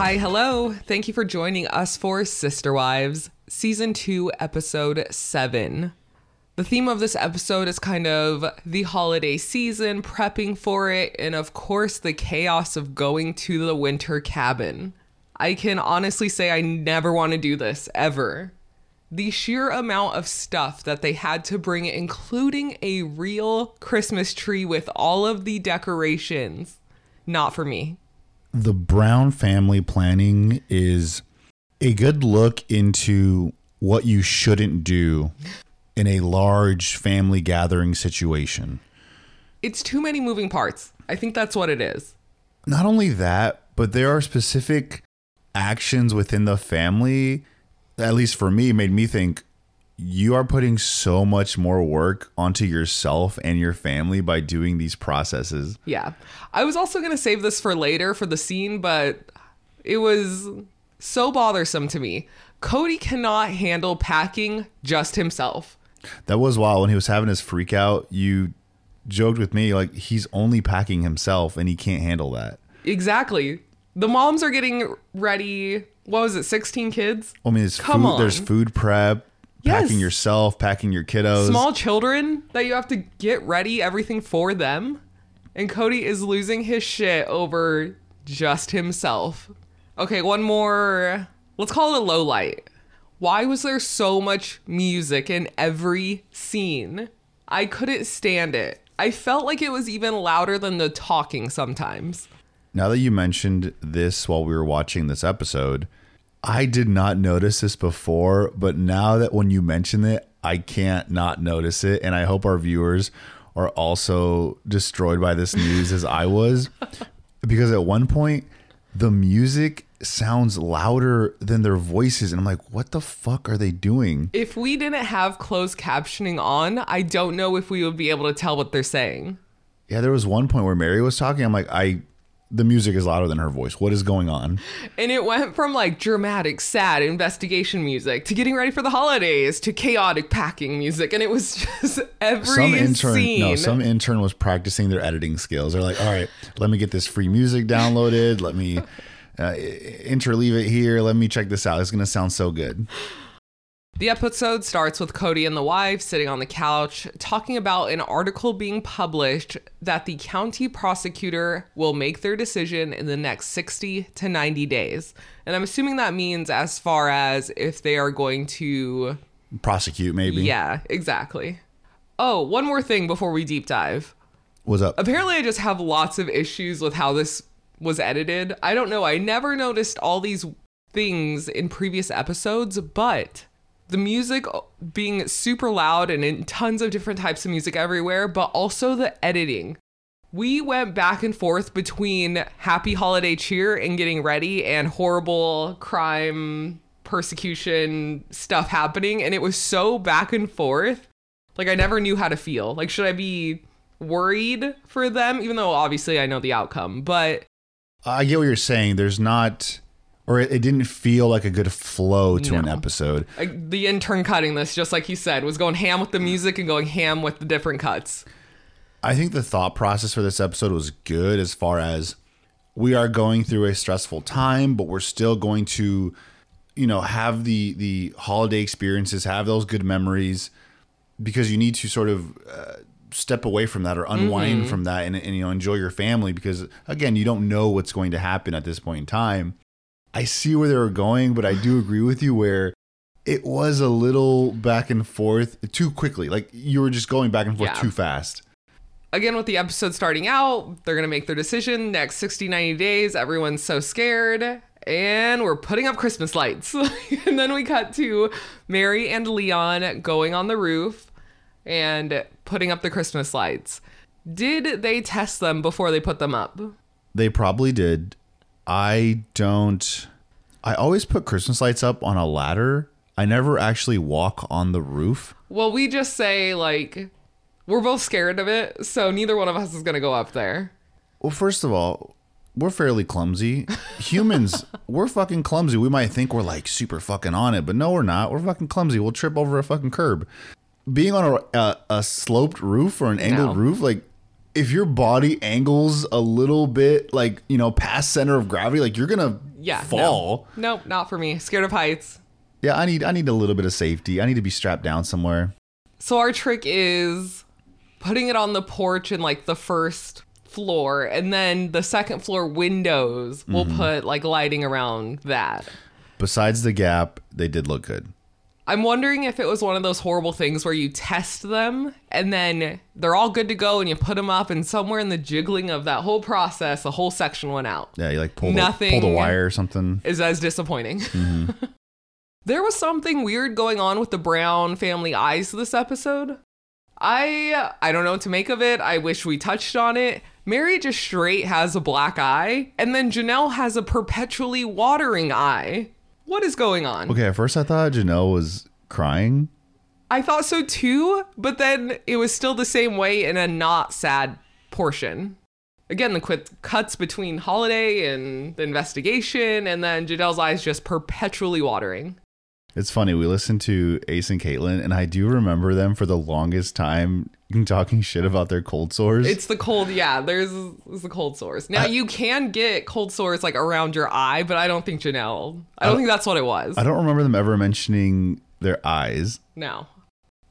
Hi, hello. Thank you for joining us for Sister Wives, Season 2, Episode 7. The theme of this episode is kind of the holiday season, prepping for it, and of course, the chaos of going to the winter cabin. I can honestly say I never want to do this, ever. The sheer amount of stuff that they had to bring, including a real Christmas tree with all of the decorations, not for me. The Brown family planning is a good look into what you shouldn't do in a large family gathering situation. It's too many moving parts. I think that's what it is. Not only that, but there are specific actions within the family, at least for me, made me think you are putting so much more work onto yourself and your family by doing these processes. Yeah. I was also going to save this for later for the scene, but it was so bothersome to me. Kody cannot handle packing just himself. That was wild when he was having his freak out. You joked with me like he's only packing himself and he can't handle that. Exactly. The moms are getting ready. What was it? 16 kids? I mean, there's Come food, there's food prep, Yes. packing yourself, packing your kiddos. Small children that you have to get ready everything for them. And Kody is losing his shit over just himself. Okay, one more. Let's call it a low light. Why was there so much music in every scene? I couldn't stand it. I felt like it was even louder than the talking sometimes. Now that you mentioned this while we were watching this episode, I did not notice this before, but now that when you mention it, I can't not notice it. And I hope our viewers are also destroyed by this news as I was. Because at one point, the music sounds louder than their voices. And I'm like, what the fuck are they doing? If we didn't have closed captioning on, I don't know if we would be able to tell what they're saying. Yeah, there was one point where Meri was talking. I'm like, I, the music is louder than her voice. What is going on? And it went from like dramatic, sad investigation music to getting ready for the holidays to chaotic packing music. And it was just every some intern, scene. no, some intern was practicing their editing skills. They're like, all right, let me get this free music downloaded. Let me uh, interleave it here. Let me check this out. It's gonna sound so good. The episode starts with Kody and the wife sitting on the couch talking about an article being published that the county prosecutor will make their decision in the next 60 to 90 days. And I'm assuming that means as far as if they are going to. Prosecute maybe. Yeah, exactly. Oh, one more thing before we deep dive. What's up? Apparently, I just have lots of issues with how this was edited. I don't know. I never noticed all these things in previous episodes, but the music uh, being super loud and in tons of different types of music everywhere, but also the editing. We went back and forth between happy holiday cheer and getting ready and horrible crime persecution stuff happening. And it was so back and forth. Like, I never knew how to feel. Like, should I be worried for them, even though obviously I know the outcome. But I get what you're saying. There's not, or it, it didn't feel like a good flow to an No. episode. like, the intern cutting this, just like he said, was going ham with the music and going ham with the different cuts. I think the thought process for this episode was good as far as we are going through a stressful time, but we're still going to, you know, have the the holiday experiences, have those good memories, because you need to sort of uh, step away from that or unwind from that and, and you know enjoy your family because again you don't know what's going to happen at this point in time. I see where they were going, but I do agree with you where it was a little back and forth too quickly. Like you were just going back and forth Yeah. too fast. Again, with the episode starting out, they're going to make their decision next 60, 90 days. Everyone's so scared. And we're putting up Christmas lights. and then we cut to Meri and Leon going on the roof and putting up the Christmas lights. Did they test them before they put them up? They probably did. I don't. I always put Christmas lights up on a ladder. I never actually walk on the roof. Well, we just say, like, we're both scared of it. So neither one of us is going to go up there. Well, first of all, we're fairly clumsy. Humans, we're fucking clumsy. We might think we're like super fucking on it, but no, we're not. We're fucking clumsy. We'll trip over a fucking curb. Being on a, a, a sloped roof or an angled No. roof, like if your body angles a little bit, like you know, past center of gravity, like you're gonna Yeah. fall. No. Nope, not for me. Scared of heights. Yeah, I need I need a little bit of safety. I need to be strapped down somewhere. So our trick is putting it on the porch in like the first floor and then the second floor windows we'll mm-hmm. put like lighting around that. Besides the gap, they did look good. I'm wondering if it was one of those horrible things where you test them and then they're all good to go and you put them up and somewhere in the jiggling of that whole process the whole section went out. Yeah, you like pull the, Nothing- pull the wire or something. is as disappointing. Mm-hmm. there was something weird going on with the Brown family eyes this episode. I I don't know what to make of it. I wish we touched on it. Meri just straight has a black eye, and then Janelle has a perpetually watering eye. What is going on? Okay, at first I thought Janelle was crying. I thought so too, but then it was still the same way in a not sad portion. Again, the quit cuts between Holiday and the investigation, and then Janelle's eyes just perpetually watering. It's funny. We listened to Ace and Caitlin, and I do remember them for the longest time talking shit about their cold sores. It's the cold, yeah. There's, there's the cold sores. Now you can get cold sores like around your eye, but I don't think Janelle. I don't think that's what it was. I don't remember them ever mentioning their eyes. No,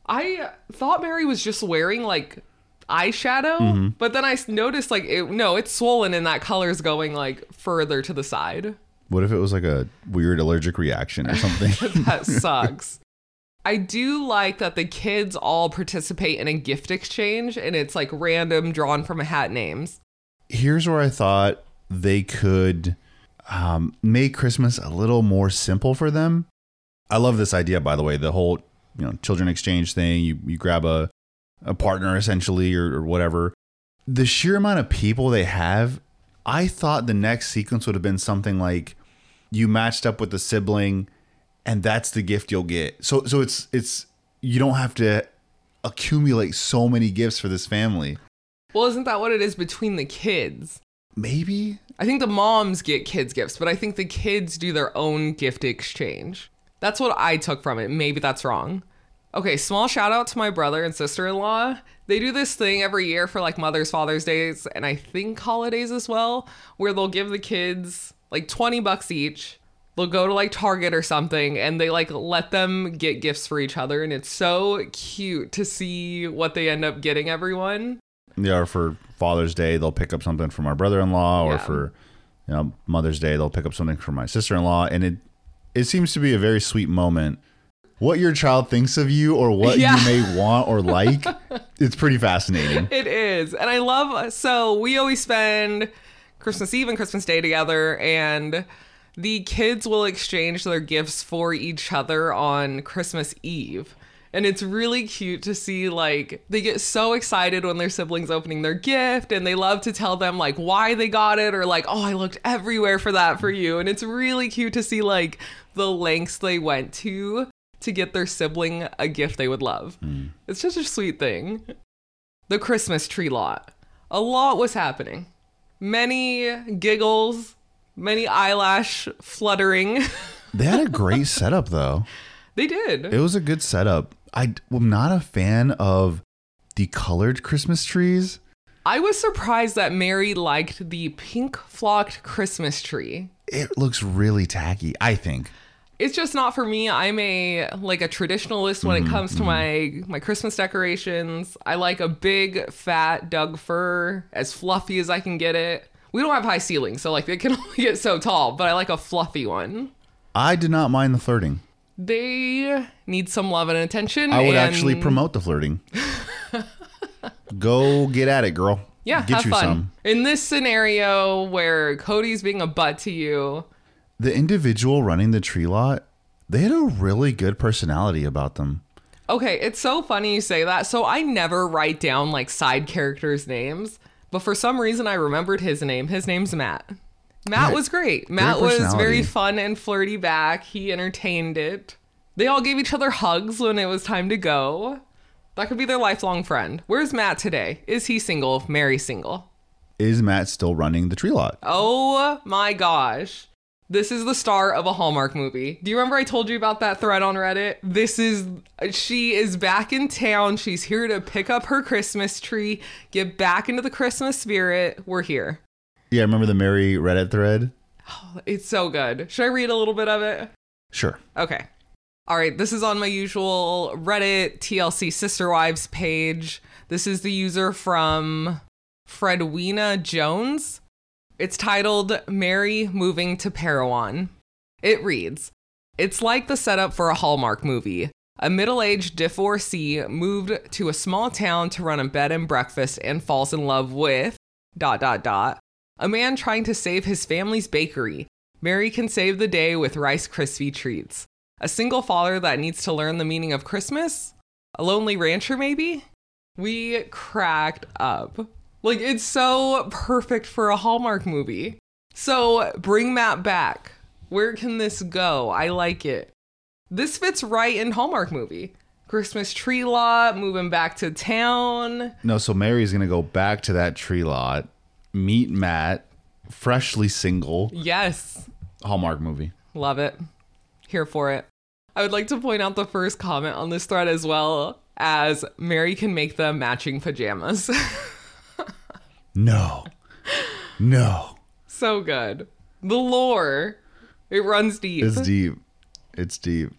I thought Meri was just wearing like eyeshadow, mm-hmm. but then I noticed like it, no, it's swollen and that color's going like further to the side. What if it was like a weird allergic reaction or something? That sucks. I do like that the kids all participate in a gift exchange and it's like random drawn from a hat names. Here's where I thought they could um, make Christmas a little more simple for them. I love this idea, by the way. The whole you know children exchange thing. You you grab a a partner essentially or, or whatever. The sheer amount of people they have, I thought the next sequence would have been something like you matched up with the sibling, and that's the gift you'll get. So so it's it's you don't have to accumulate so many gifts for this family. Well, isn't that what it is between the kids? Maybe I think the moms get kids gifts, but I think the kids do their own gift exchange. That's what I took from it. Maybe that's wrong. Okay, small shout out to my brother and sister in law. They do this thing every year for like Mother's, Father's Days, and I think holidays as well, where they'll give the kids like 20 bucks each. They'll go to like Target or something and they like let them get gifts for each other. And it's so cute to see what they end up getting everyone. Yeah, or for Father's Day, they'll pick up something from our brother-in-law, or Yeah. for you know Mother's Day, they'll pick up something from my sister-in-law, and it it seems to be a very sweet moment. What your child thinks of you, or what Yeah. you may want or like, it's pretty fascinating. It is. And I love so we always spend Christmas Eve and Christmas Day together and the kids will exchange their gifts for each other on Christmas Eve. And it's really cute to see like they get so excited when their siblings opening their gift and they love to tell them like why they got it or like oh I looked everywhere for that for you and it's really cute to see like the lengths they went to to get their sibling a gift they would love. Hmm. It's just a sweet thing the Christmas tree lot. A lot was happening. Many giggles, many eyelash fluttering. They had a great setup, though. they did. It was a good setup. I am not a fan of the colored Christmas trees. I was surprised that Meri liked the pink flocked Christmas tree. It looks really tacky. I think. It's just not for me. I'm a like a traditionalist when it mm-hmm, comes to mm-hmm. my my Christmas decorations. I like a big fat Doug fir, as fluffy as I can get it. We don't have high ceilings, so like it can only get so tall, but I like a fluffy one. I did not mind the flirting. They need some love and attention. I would and- actually promote the flirting. Go get at it, girl. Yeah, get have you fun. some. In this scenario where Kody's being a butt to you, The individual running the tree lot, they had a really good personality about them. okay, it's so funny you say that. So I never write down like side characters' names, but for some reason I remembered his name. His name's Matt. Matt Yeah, was great. Matt was very fun and flirty back. He entertained it. They all gave each other hugs when it was time to go. That could be their lifelong friend. Where's Matt today? Is he single? Meri single? Is Matt still running the tree lot? Oh my gosh. This is the star of a Hallmark movie. Do you remember I told you about that thread on Reddit? This is she is back in town. She's here to pick up her Christmas tree, get back into the Christmas spirit. We're here. Yeah, remember the Meri Reddit thread? It's so good. Should I read a little bit of it? Sure. Okay. All right, this is on my usual Reddit TLC Sister Wives page. This is the user from Fredwina Jones. It's titled Meri Moving to Parowan. It reads It's like the setup for a Hallmark movie. A middle aged divorcee moved to a small town to run a bed and breakfast and falls in love with dot dot dot a man trying to save his family's bakery. Meri can save the day with Rice Krispie treats. A single father that needs to learn the meaning of Christmas? A lonely rancher, maybe? We cracked up. Like, it's so perfect for a Hallmark movie. So, bring that back. Where can this go? I like it. This fits right in Hallmark movie. Christmas tree lot, moving back to town. No, so Meri's gonna go back to that tree lot, meet Matt, freshly single. Yes. Hallmark movie. Love it. Here for it. I would like to point out the first comment on this thread as well as Meri can make them matching pajamas. No. No. so good. The lore, it runs deep. It's deep. It's deep.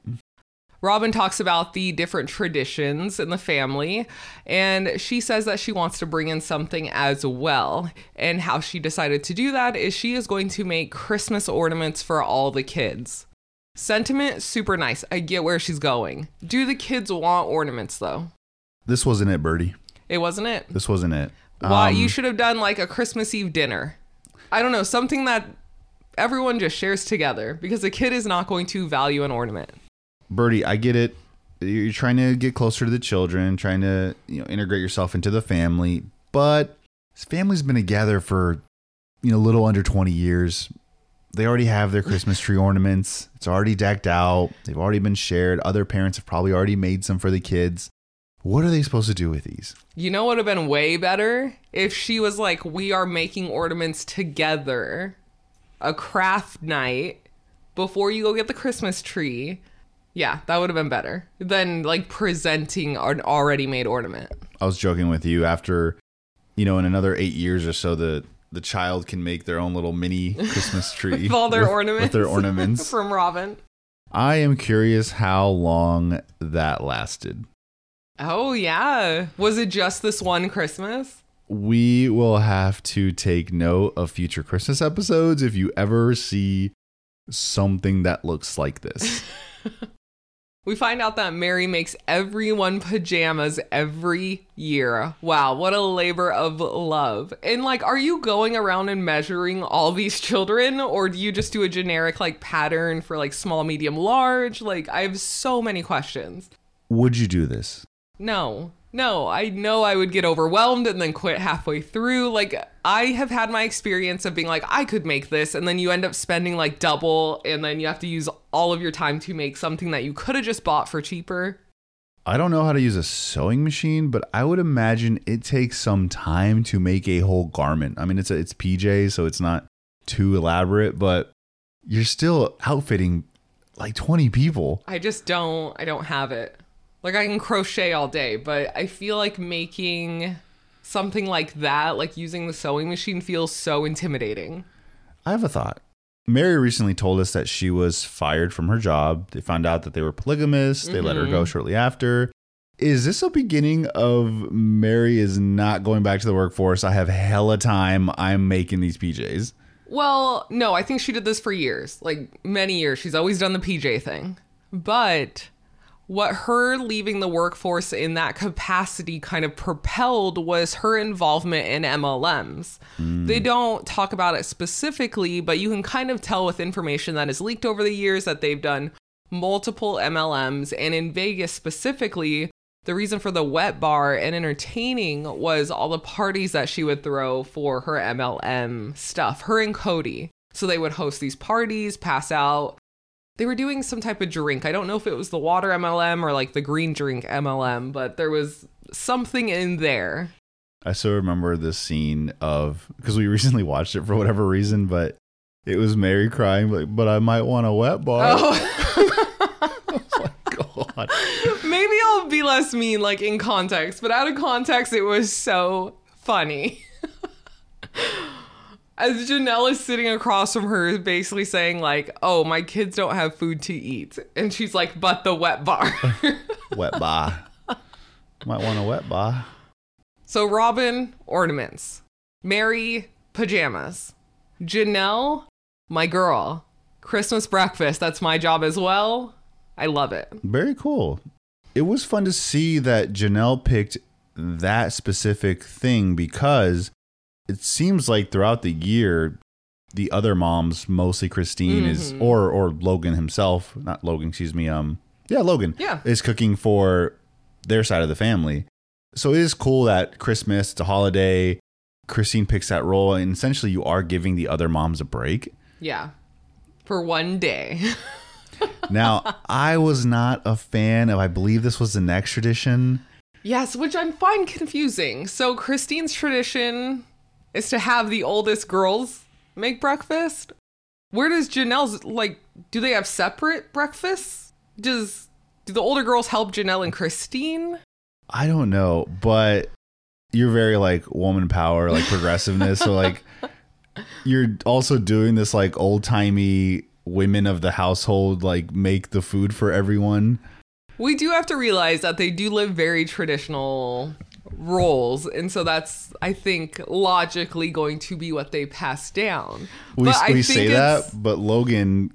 Robyn talks about the different traditions in the family, and she says that she wants to bring in something as well. And how she decided to do that is she is going to make Christmas ornaments for all the kids. Sentiment, super nice. I get where she's going. Do the kids want ornaments though? This wasn't it, Birdie. It wasn't it. This wasn't it. Why Um, you should have done like a Christmas Eve dinner. I don't know, something that everyone just shares together because a kid is not going to value an ornament. Birdie, I get it. You're trying to get closer to the children, trying to you know integrate yourself into the family, but this family's been together for you know a little under 20 years. They already have their Christmas tree ornaments. It's already decked out. They've already been shared. Other parents have probably already made some for the kids. What are they supposed to do with these? You know what would have been way better if she was like, we are making ornaments together, a craft night before you go get the Christmas tree. Yeah, that would have been better than like presenting an already made ornament. I was joking with you after, you know, in another eight years or so, the the child can make their own little mini Christmas tree With all their ornaments. With their ornaments. From Robyn. I am curious how long that lasted. Oh, yeah. Was it just this one Christmas? We will have to take note of future Christmas episodes if you ever see something that looks like this. We find out that Meri makes everyone pajamas every year. Wow, what a labor of love. And like, are you going around and measuring all these children, or do you just do a generic like pattern for like small, medium, large? Like, I have so many questions. Would you do this? No, no, I know I would get overwhelmed and then quit halfway through. Like, I have had my experience of being like, I could make this, and then you end up spending like double, and then you have to use all of your time to make something that you could have just bought for cheaper. I don't know how to use a sewing machine, but I would imagine it takes some time to make a whole garment. I mean, it's a, it's PJ, so it's not too elaborate, but you're still outfitting like 20 people. I just don't I don't have it. Like I can crochet all day, but I feel like making something like that, like using the sewing machine feels so intimidating. I have a thought. Meri recently told us that she was fired from her job. They found out that they were polygamous. They let her go mm-hmm. shortly after. Is this a beginning of Meri is not going back to the workforce? I have hella time. I'm making these PJs. Well, no, I think she did this for years, like many years. She's always done the PJ thing. But what her leaving the workforce in that capacity kind of propelled was her involvement in MLMs. Mm. They don't talk about it specifically, but you can kind of tell with information that is leaked over the years that they've done multiple MLMs. And in Vegas specifically, the reason for the wet bar and entertaining was all the parties that she would throw for her MLM stuff, her and Kody. So they would host these parties, pass out. They were doing some type of drink. I don't know if it was the water MLM or like the green drink MLM, but there was something in there. I still remember this scene of because we recently watched it for whatever reason, but it was Meri crying, like, but I might want a wet bar. Oh, God. maybe I'll be less mean, like in context, but out of context, it was so funny. As Janelle is sitting across from her, basically saying, like, oh, my kids don't have food to eat. And she's like, but the wet bar. wet bar. Might want a wet bar. so Robyn, ornaments. Meri, pajamas. Janelle, my girl. Christmas breakfast. That's my job as well. I love it. Very cool. It was fun to see that Janelle picked that specific thing because it seems like throughout the year, the other moms, mostly Christine, is Mm-hmm. or or Logan himself, not Logan, excuse me, um, yeah, Logan, Yeah. is cooking for their side of the family. So it is cool that Christmas, it's a holiday, Christine picks that role, and essentially you are giving the other moms a break. Yeah. For one day. Now, I was not a fan of, I believe this was the next tradition. Yes, which I find confusing. So Christine's tradition is to have the oldest girls make breakfast. Where does Janelle's like do they have separate breakfasts? Does do the older girls help Janelle and Christine? I don't know, but you're very like woman power, like progressiveness. so like you're also doing this like old timey women of the household like make the food for everyone. We do have to realize that they do live very traditional roles, and so that's I think logically going to be what they pass down. We, But I we say that, but Logan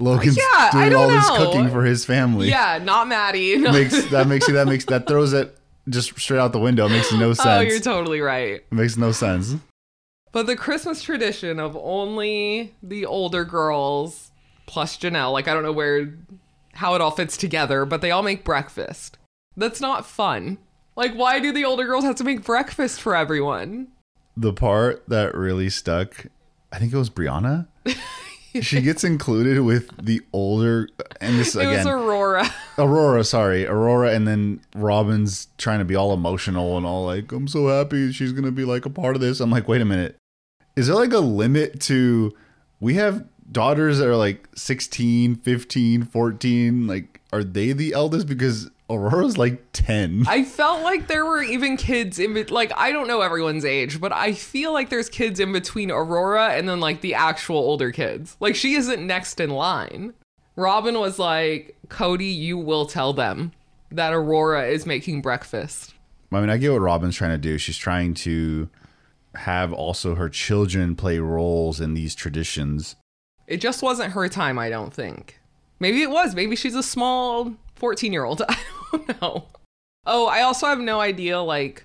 Logan's Yeah, I doing all this cooking for his family. Yeah, not Maddie. No. makes that makes you that makes that throws it just straight out the window. It makes no oh, sense. oh, you're totally right. it makes no sense. But the Christmas tradition of only the older girls plus Janelle, like I don't know where how it all fits together, but they all make breakfast. That's not fun. Like why do the older girls have to make breakfast for everyone? the part that really stuck, I think it was Breanna. she gets included with the older, and this It again, was Aurora. Aurora. Sorry, Aurora, and then Robyn's trying to be all emotional and all like, "I'm so happy she's gonna be like a part of this." I'm like, wait a minute, is there like a limit to? We have daughters that are like 16, 15, 14. Like, are they the eldest? Because Aurora's like 10. I felt like there were even kids in like I don't know everyone's age, but I feel like there's kids in between Aurora and then like the actual older kids. Like she isn't next in line. Robyn was like, "Kody, you will tell them that Aurora is making breakfast." I mean, I get what Robyn's trying to do. She's trying to have also her children play roles in these traditions. It just wasn't her time, I don't think. Maybe it was. Maybe she's a small 14-year-old. I don't know. Oh, I also have no idea like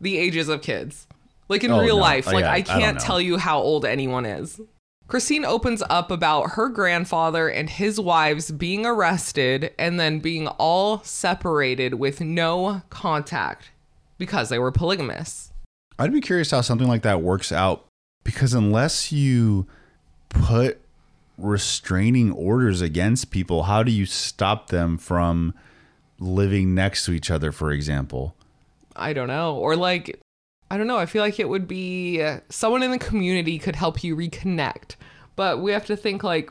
the ages of kids. Like in Oh, real no. life, Oh, like yeah, I I can't know. tell you how old anyone is. Christine opens up about her grandfather and his wives being arrested and then being all separated with no contact because they were polygamous. I'd be curious how something like that works out because unless you put restraining orders against people, how do you stop them from living next to each other, for example? I don't know. Or like, I don't know. I feel like it would be uh, someone in the community could help you reconnect. But we have to think like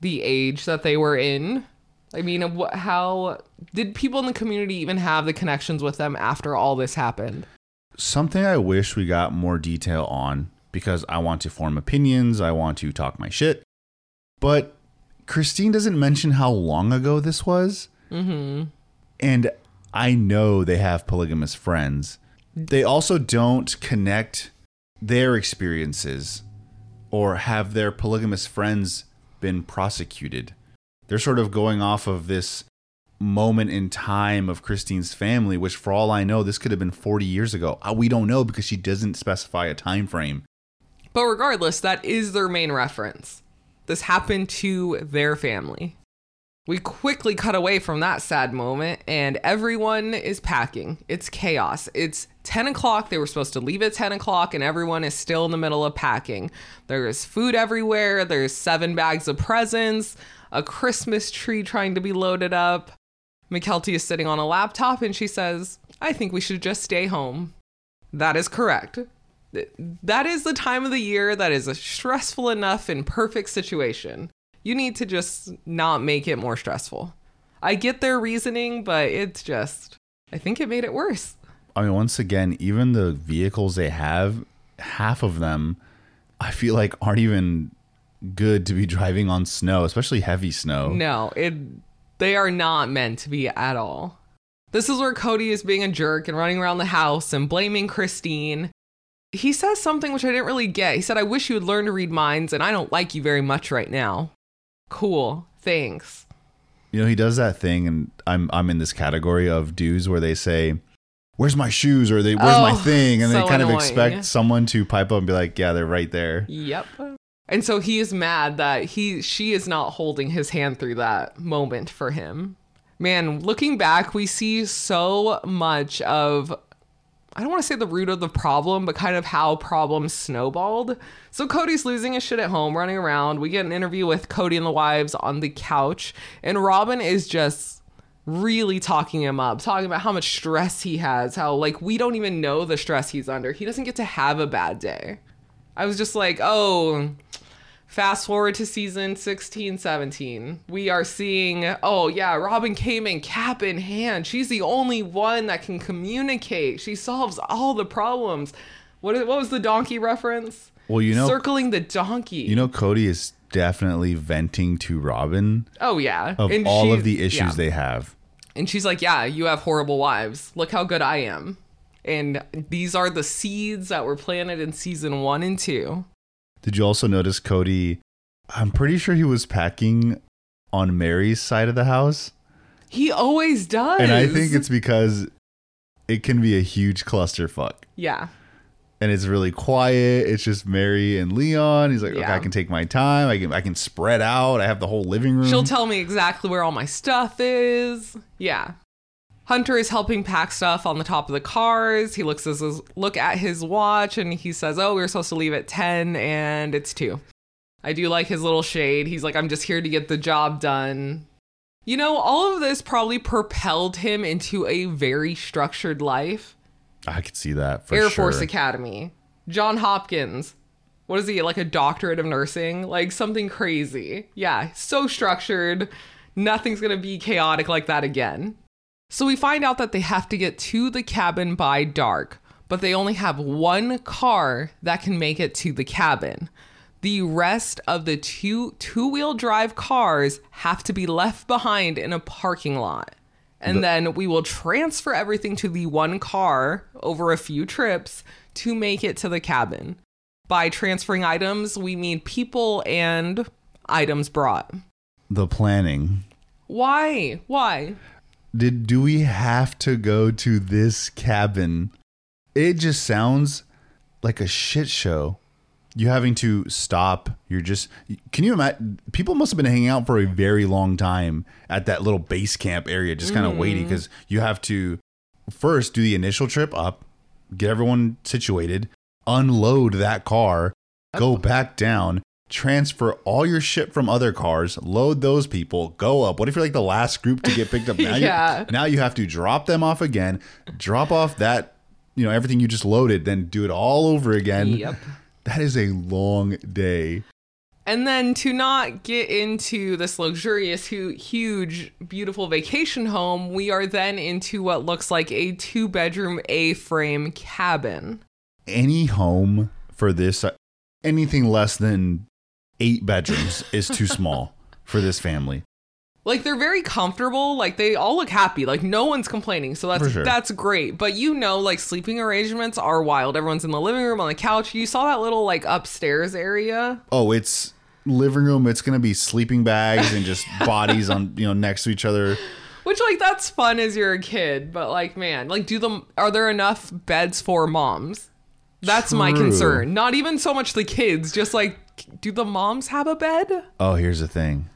the age that they were in. I mean, what, how did people in the community even have the connections with them after all this happened? Something I wish we got more detail on because I want to form opinions, I want to talk my shit. But Christine doesn't mention how long ago this was. Mm-hmm. And I know they have polygamous friends. They also don't connect their experiences or have their polygamous friends been prosecuted. They're sort of going off of this moment in time of Christine's family, which for all I know, this could have been 40 years ago. Uh, We don't know because she doesn't specify a time frame. But regardless, that is their main reference. This happened to their family. We quickly cut away from that sad moment, and everyone is packing. It's chaos. It's 10 o'clock. They were supposed to leave at 10 o'clock, and everyone is still in the middle of packing. There's food everywhere. There's seven bags of presents, a Christmas tree trying to be loaded up. Mykelti is sitting on a laptop, and she says, I think we should just stay home. That is correct. Th- that is the time of the year that is a stressful enough and perfect situation. You need to just not make it more stressful. I get their reasoning, but it's just, I think it made it worse. I mean, once again, even the vehicles they have, half of them, I feel like aren't even good to be driving on snow, especially heavy snow. No, it they are not meant to be at all. This is where Kody is being a jerk and running around the house and blaming Christine. He says something which I didn't really get. He said, I wish you would learn to read minds, and I don't like you very much right now. Cool. Thanks. You know, he does that thing, and I'm I'm in this category of dudes where they say, "Where's my shoes?" or "They where's my Oh, thing?" and so they kind of expect someone to pipe up and be like, "Yeah, they're right there." Yep. And so he is mad that he she is not holding his hand through that moment for him. Man, looking back, we see so much of I don't want to say the root of the problem, but kind of how problems snowballed. So Kody's losing his shit at home, running around. We get an interview with Kody and the wives on the couch, and Robyn is just really talking him up, talking about how much stress he has, how like we don't even know the stress he's under. He doesn't get to have a bad day. I was just like, oh, fast forward to season 16, 17. We are seeing, oh, yeah, Robyn came in cap in hand. She's the only one that can communicate. She solves all the problems. What, what was the donkey reference? Well, you know, Circling the donkey. you know, Kody is definitely venting to Robyn oh, yeah. of And all of the issues yeah. they have. And she's like, Yeah, you have horrible wives. Look how good I am. And these are the seeds that were planted in season one and two. Did you also notice Kody? I'm pretty sure he was packing on Meri's side of the house. He always does. And I think it's because it can be a huge clusterfuck. Yeah. And it's really quiet. It's just Meri and Leon. He's like, okay, I can take my time. I can I can spread out. I have the whole living room. She'll tell me exactly where all my stuff is. Yeah. Hunter is helping pack stuff on the top of the cars. He looks at his look at his watch and he says, "Oh, we were supposed to leave at 10 and it's 2." I do like his little shade. He's like, "I'm just here to get the job done." You know, all of this probably propelled him into a very structured life. I could see that for Air sure. Force Academy. John Hopkins. What is he? Like a doctorate of nursing? Like something crazy. Yeah, so structured. Nothing's going to be chaotic like that again. So we find out that they have to get to the cabin by dark, but they only have one car that can make it to the cabin. The rest of the two two-wheel drive cars have to be left behind in a parking lot. And then we will transfer everything to the one car over a few trips to make it to the cabin. By transferring items, we mean people and items brought. the planning. Why? Why? Did do we have to go to this cabin? It just sounds like a shit show. You having to stop. You're just. Can you imagine? People must have been hanging out for a very long time at that little base camp area, just kind of mm-hmm. waiting because you have to first do the initial trip up, get everyone situated, unload that car, go back down, transfer all your shit from other cars, load those people, go up. What if you're like the last group to get picked up? Now, Yeah. you, now you have to drop them off again, drop off that, you know, everything you just loaded, then do it all over again. Yep. That is a long day. And then to not get into this luxurious, huge, beautiful vacation home, we are then into what looks like a two bedroom A frame cabin. Any home for this, uh, anything less than eight bedrooms is too small for this family. Like they're very comfortable. Like they all look happy. Like no one's complaining. So that's sure. that's great. But you know, like sleeping arrangements are wild. Everyone's in the living room on the couch. You saw that little like upstairs area. Oh, it's living room. It's gonna be sleeping bags and just bodies on you know next to each other. Which like that's fun as you're a kid, but like man, like do them are there enough beds for moms? That's my concern. Not even so much the kids, just like do the moms have a bed? Oh, here's the thing.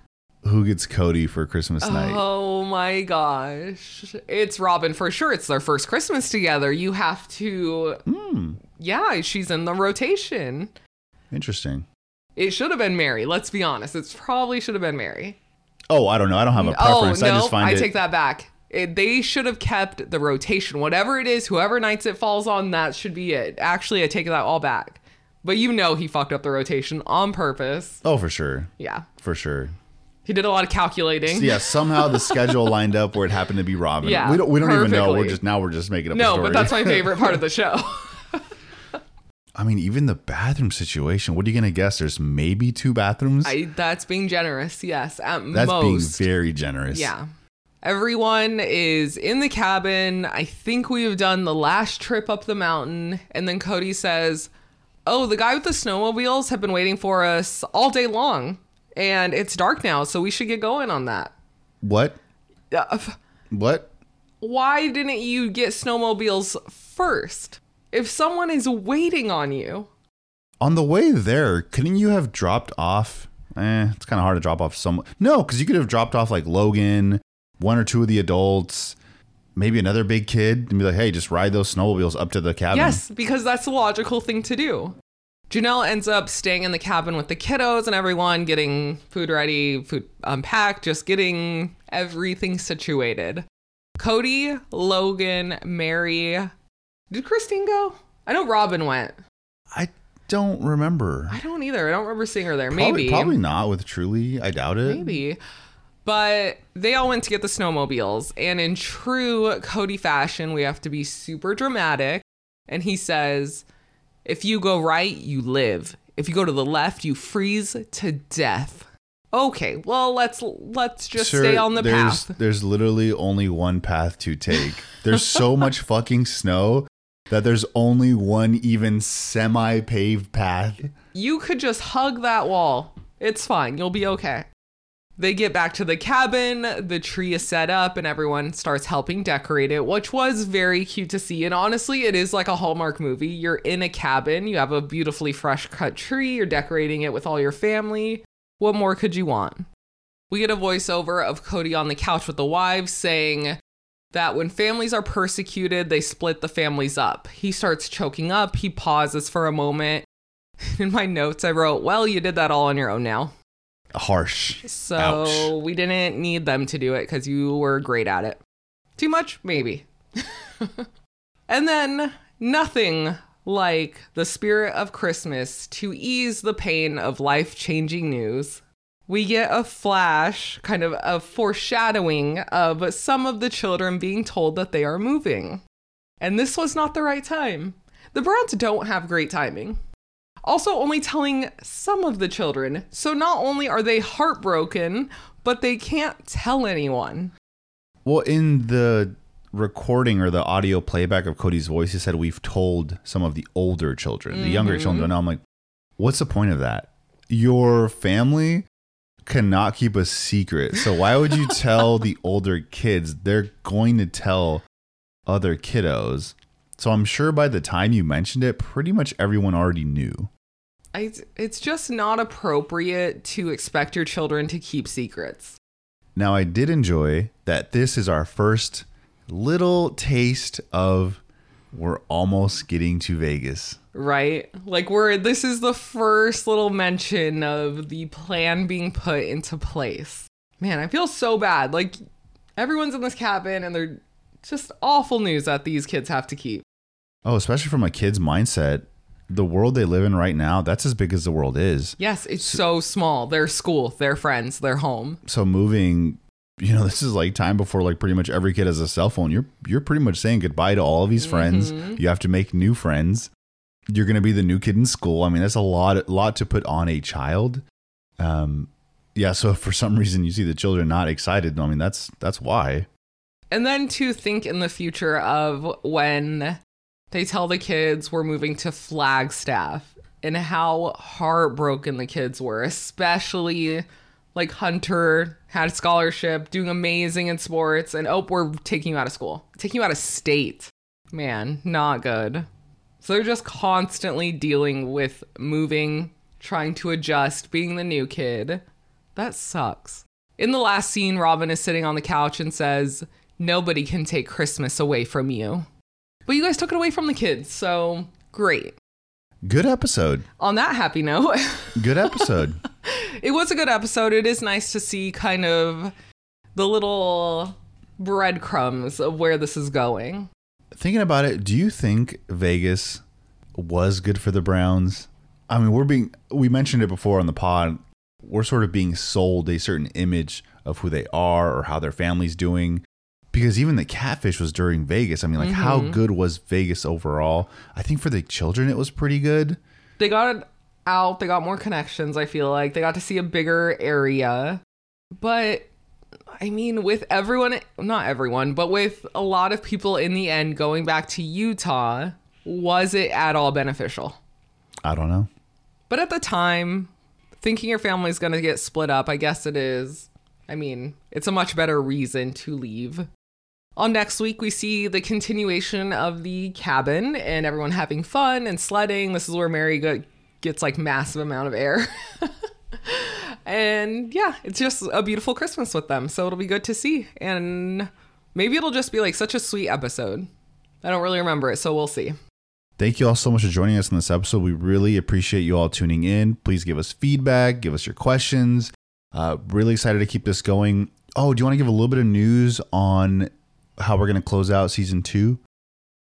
Who gets Kody for Christmas night? Oh my gosh. It's Robyn for sure. It's their first Christmas together. You have to Hmm. Yeah, she's in the rotation. Interesting. It should have been Meri. Let's be honest. It probably should have been Meri. Oh, I don't know. I don't have a preference. oh no, I just find it. I it. take that back. It, they should have kept the rotation. Whatever it is, whoever nights it falls on, that should be it. Actually, I take that all back. But you know he fucked up the rotation on purpose. Oh, for sure. Yeah. For sure. He did a lot of calculating. Yeah, somehow the schedule lined up where it happened to be Robyn. Yeah, we don't we don't even know. We're just now we're just making up a No, but that's my favorite part of the show. I mean, even the bathroom situation. What are you gonna guess? There's maybe two bathrooms. I, that's being generous. Yes, at that's most. being very generous. Yeah. Everyone is in the cabin. I think we have done the last trip up the mountain. And then Kody says, Oh, the guy with the snowmobiles have been waiting for us all day long. And it's dark now, so we should get going on that. What? Uh, What? Why didn't you get snowmobiles first? If someone is waiting on you, On the way there, couldn't you have dropped off? Eh, it's kind of hard to drop off someone. No, because you could have dropped off like Logan, one or two of the adults, maybe another big kid, and be like, "Hey, just ride those snowmobiles up to the cabin." Yes, because that's the logical thing to do. Janelle ends up staying in the cabin with the kiddos and everyone, getting food ready, food unpacked, just getting everything situated. Kody, Logan, Meri. Did Christine go? I know Robyn went. I don't remember. I don't either. I don't remember seeing her there. Probably, Maybe. probably not with Truely. I doubt it. Maybe. But they all went to get the snowmobiles. And in true Kody fashion, we have to be super dramatic. And he says, if you go right, you live. If you go to the left, you freeze to death. Okay, well let's let's just Sir, stay on the there's, path. There's literally only one path to take. There's so much fucking snow that there's only one even semi-paved path. You could just hug that wall. It's fine. You'll be okay. They get back to the cabin. The tree is set up and everyone starts helping decorate it, which was very cute to see. And honestly, it is like a Hallmark movie. You're in a cabin, you have a beautifully fresh cut tree, you're decorating it with all your family. What more could you want? We get a voiceover of Kody on the couch with the wives saying that when families are persecuted, they split the families up. He starts choking up, he pauses for a moment. In my notes, I wrote, Well, you did that all on your own now. Harsh. So Ouch. we didn't need them to do it because you were great at it. Too much? Maybe. and then nothing like the spirit of Christmas to ease the pain of life changing news. We get a flash, kind of a foreshadowing of some of the children being told that they are moving. And this was not the right time. The Browns don't have great timing also only telling some of the children. So not only are they heartbroken, but they can't tell anyone. Well, in the recording or the audio playback of Kody's voice, he said we've told some of the older children, the younger mm-hmm. children don't. I'm like, what's the point of that? Your family cannot keep a secret. So why would you tell the older kids? They're going to tell other kiddos. So I'm sure by the time you mentioned it, pretty much everyone already knew. I, it's just not appropriate to expect your children to keep secrets. Now, I did enjoy that this is our first little taste of we're almost getting to Vegas. Right? Like we're this is the first little mention of the plan being put into place. Man, I feel so bad. Like everyone's in this cabin and they're just awful news that these kids have to keep. Oh, especially from a kid's mindset, the world they live in right now, that's as big as the world is. Yes, it's so small. Their school, their friends, their home. So moving, you know, this is like time before like pretty much every kid has a cell phone. You're you're pretty much saying goodbye to all of these friends. You have to make new friends. You're going to be the new kid in school. I mean, that's a lot lot to put on a child. Um yeah, so if for some reason you see the children not excited, I mean, that's that's why. And then to think in the future of when they tell the kids we're moving to Flagstaff and how heartbroken the kids were, especially like Hunter had a scholarship, doing amazing in sports, and oh, we're taking you out of school, taking you out of state. Man, not good. So they're just constantly dealing with moving, trying to adjust, being the new kid. That sucks. In the last scene, Robyn is sitting on the couch and says, Nobody can take Christmas away from you. But you guys took it away from the kids, so great. Good episode. On that happy note, Good episode. it was a good episode. It is nice to see kind of the little breadcrumbs of where this is going. Thinking about it, do you think Vegas was good for the Browns? I mean, we're being we mentioned it before on the pod. We're sort of being sold a certain image of who they are or how their family's doing. Because even the catfish was during Vegas. I mean, like how mm-hmm. good was Vegas overall? I think for the children it was pretty good. They got out, they got more connections, I feel like. They got to see a bigger area. But I mean, with everyone, not everyone, but with a lot of people in the end going back to Utah, was it at all beneficial? I don't know. But at the time, thinking your family's going to get split up, I guess it is. I mean, it's a much better reason to leave. On next week, we see the continuation of the cabin and everyone having fun and sledding. This is where Meri gets like massive amount of air. and yeah, it's just a beautiful Christmas with them. So it'll be good to see. And maybe it'll just be like such a sweet episode. I don't really remember it, so we'll see. Thank you all so much for joining us in this episode. We really appreciate you all tuning in. Please give us feedback, give us your questions. Uh, really excited to keep this going. Oh, do you want to give a little bit of news on how we're going to close out season two?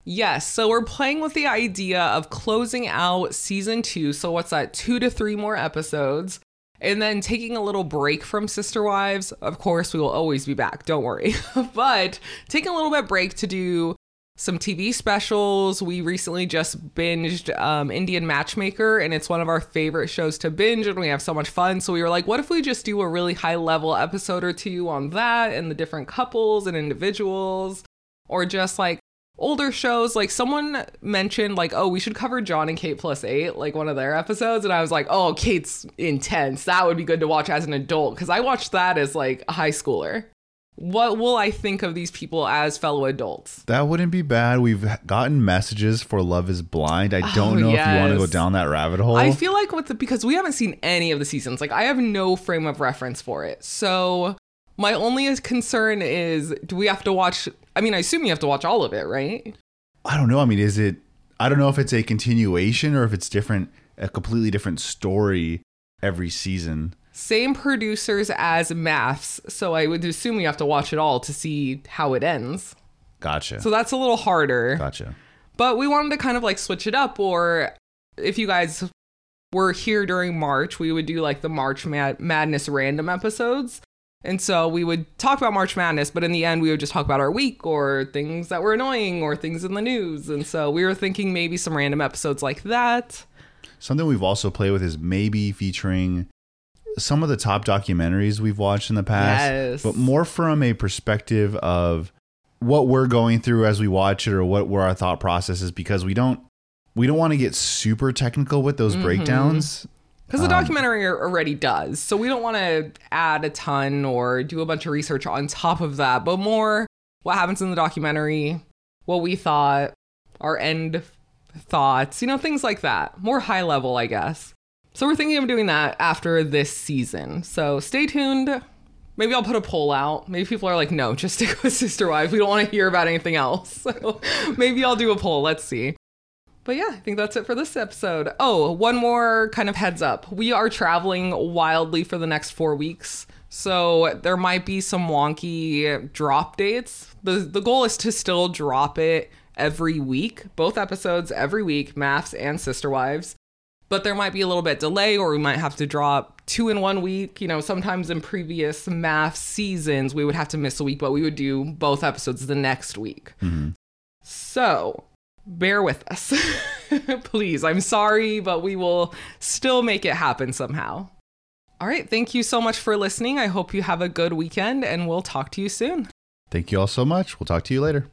Yes, so we're playing with the idea of closing out season two. So, what's that? Two to three more episodes. And then taking a little break from Sister Wives. Of course, we will always be back, don't worry. but taking a little bit break to do some TV specials. We recently just binged um, Indian Matchmaker, and it's one of our favorite shows to binge, and we have so much fun. So we were like, what if we just do a really high level episode or two on that and the different couples and individuals, or just like older shows? Like someone mentioned, like, oh, we should cover Jon and Kate plus eight, like one of their episodes, and I was like, oh, Kate's intense. That would be good to watch as an adult because I watched that as like a high schooler what will I think of these people as fellow adults? That wouldn't be bad. We've gotten messages for Love is Blind. I don't oh, know yes. if you want to go down that rabbit hole. I feel like with the because we haven't seen any of the seasons. Like I have no frame of reference for it. So my only concern is do we have to watch I mean, I assume you have to watch all of it, right? I don't know. I mean, is it I don't know if it's a continuation or if it's different a completely different story every season. Same producers as MAFS, so I would assume we have to watch it all to see how it ends. Gotcha. So that's a little harder. Gotcha. But we wanted to kind of like switch it up, or if you guys were here during March, we would do like the March Mad- Madness random episodes. And so we would talk about March Madness, but in the end, we would just talk about our week or things that were annoying or things in the news. And so we were thinking maybe some random episodes like that. Something we've also played with is maybe featuring some of the top documentaries we've watched in the past, yes. but more from a perspective of what we're going through as we watch it or what were our thought processes because we don't we don't want to get super technical with those mm-hmm. breakdowns because the um, documentary already does so we don't want to add a ton or do a bunch of research on top of that but more what happens in the documentary what we thought our end thoughts you know things like that more high level i guess so we're thinking of doing that after this season. So stay tuned. Maybe I'll put a poll out. Maybe people are like, no, just stick with Sister Wives. We don't want to hear about anything else. So maybe I'll do a poll. Let's see. But yeah, I think that's it for this episode. Oh, one more kind of heads up. We are traveling wildly for the next four weeks. So there might be some wonky drop dates. The the goal is to still drop it every week, both episodes every week, MAFS and Sister Wives but there might be a little bit delay or we might have to drop two in one week. You know, sometimes in previous MAFS seasons, we would have to miss a week, but we would do both episodes the next week. Mm-hmm. So bear with us. Please, I'm sorry, but we will still make it happen somehow. All right. Thank you so much for listening. I hope you have a good weekend and we'll talk to you soon. Thank you all so much. We'll talk to you later.